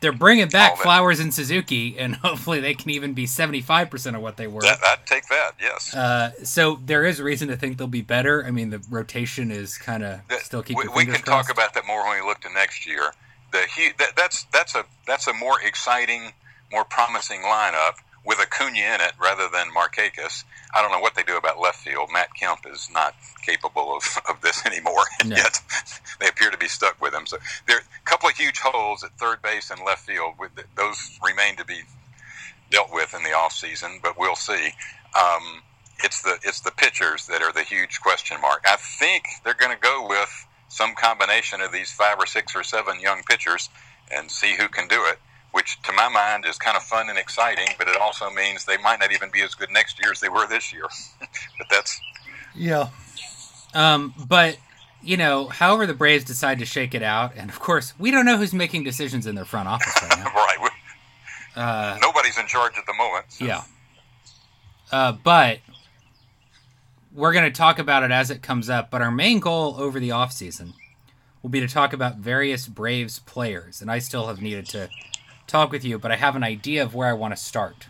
Speaker 1: they're bringing back Flowers and Suzuki, and hopefully they can even be seventy five percent of what they were.
Speaker 2: That, I'd take that. Yes.
Speaker 1: Uh, so there is reason to think they'll be better. I mean, the rotation is kind of still keeping.
Speaker 2: We, we can
Speaker 1: crossed.
Speaker 2: talk about that more when we look to next year. The that, that's that's a that's a more exciting, more promising lineup with Acuna in it rather than Markakis. I don't know what they do about left field. Matt Kemp is not capable of, of this anymore, and no. yet they appear to be stuck with him. So there are a couple of huge holes at third base and left field. With those remain to be dealt with in the off season, but we'll see. Um, it's the it's the pitchers that are the huge question mark. I think they're going to go with some combination of these five or six or seven young pitchers and see who can do it which to my mind is kind of fun and exciting, but it also means they might not even be as good next year as they were this year. but that's
Speaker 1: yeah. Um, but you know, however the Braves decide to shake it out, and of course, we don't know who's making decisions in their front office right now.
Speaker 2: right. Uh, Nobody's in charge at the moment.
Speaker 1: So. Yeah. Uh, but we're going to talk about it as it comes up. But our main goal over the offseason will be to talk about various Braves players, and I still have needed to talk with you, but I have an idea of where I want to start.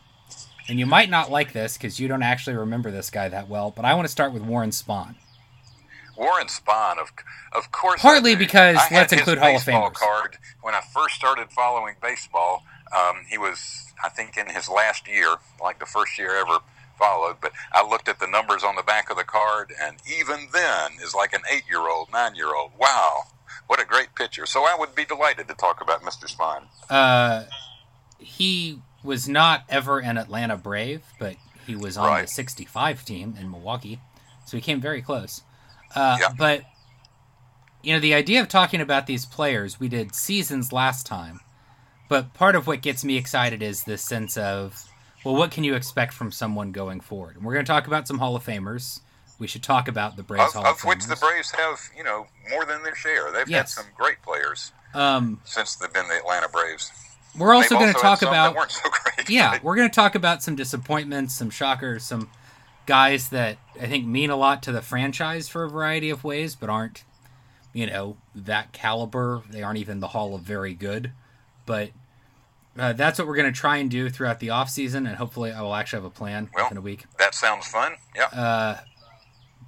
Speaker 1: And you might not like this because you don't actually remember this guy that well, but I want to start with Warren Spahn.
Speaker 2: Warren Spahn, of of course.
Speaker 1: Partly because I let's include Hall of Famers.
Speaker 2: card when I first started following baseball. Um, he was, I think, in his last year, like the first year ever followed. But I looked at the numbers on the back of the card, and even then, is like an eight-year-old, nine-year-old. Wow, what a great pitcher. So I would be delighted to talk about Mr. Spahn.
Speaker 1: Uh, he was not ever an Atlanta Brave, but he was on right. the 65 team in Milwaukee. So he came very close. Uh, yeah. But, you know, the idea of talking about these players, we did seasons last time. But part of what gets me excited is this sense of, well, what can you expect from someone going forward? And we're going to talk about some Hall of Famers we should talk about the Braves
Speaker 2: of,
Speaker 1: Hall of,
Speaker 2: of which the Braves have, you know, more than their share. They've yes. had some great players um, since they've been the Atlanta Braves.
Speaker 1: We're also going to talk about
Speaker 2: so
Speaker 1: yeah, we're going to talk about some disappointments, some shockers, some guys that I think mean a lot to the franchise for a variety of ways, but aren't, you know, that caliber. They aren't even the Hall of Very Good, but. Uh, that's what we're going to try and do throughout the off season, and hopefully, I will actually have a plan
Speaker 2: well,
Speaker 1: within a week.
Speaker 2: That sounds fun. Yeah.
Speaker 1: Uh,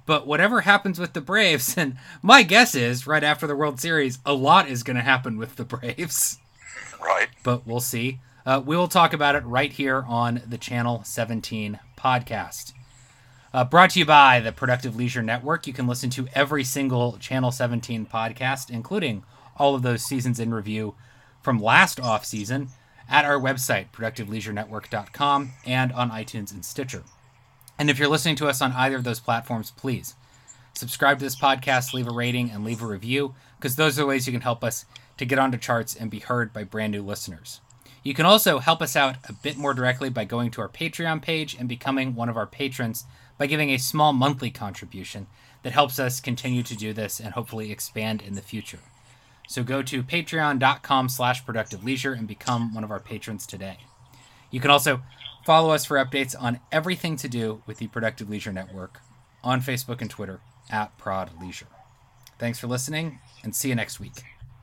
Speaker 1: but whatever happens with the Braves, and my guess is right after the World Series, a lot is going to happen with the Braves.
Speaker 2: Right.
Speaker 1: But we'll see. Uh, we will talk about it right here on the Channel 17 podcast. Uh, brought to you by the Productive Leisure Network. You can listen to every single Channel 17 podcast, including all of those seasons in review from last off season, at our website, productiveleisurenetwork.com, and on iTunes and Stitcher. And if you're listening to us on either of those platforms, please subscribe to this podcast, leave a rating, and leave a review, because those are the ways you can help us to get onto charts and be heard by brand new listeners. You can also help us out a bit more directly by going to our Patreon page and becoming one of our patrons by giving a small monthly contribution that helps us continue to do this and hopefully expand in the future. So go to patreon.com slash productive leisure and become one of our patrons today. You can also Follow us for updates on everything to do with the Productive Leisure Network on Facebook and Twitter at Prod Leisure. Thanks for listening and see you next week.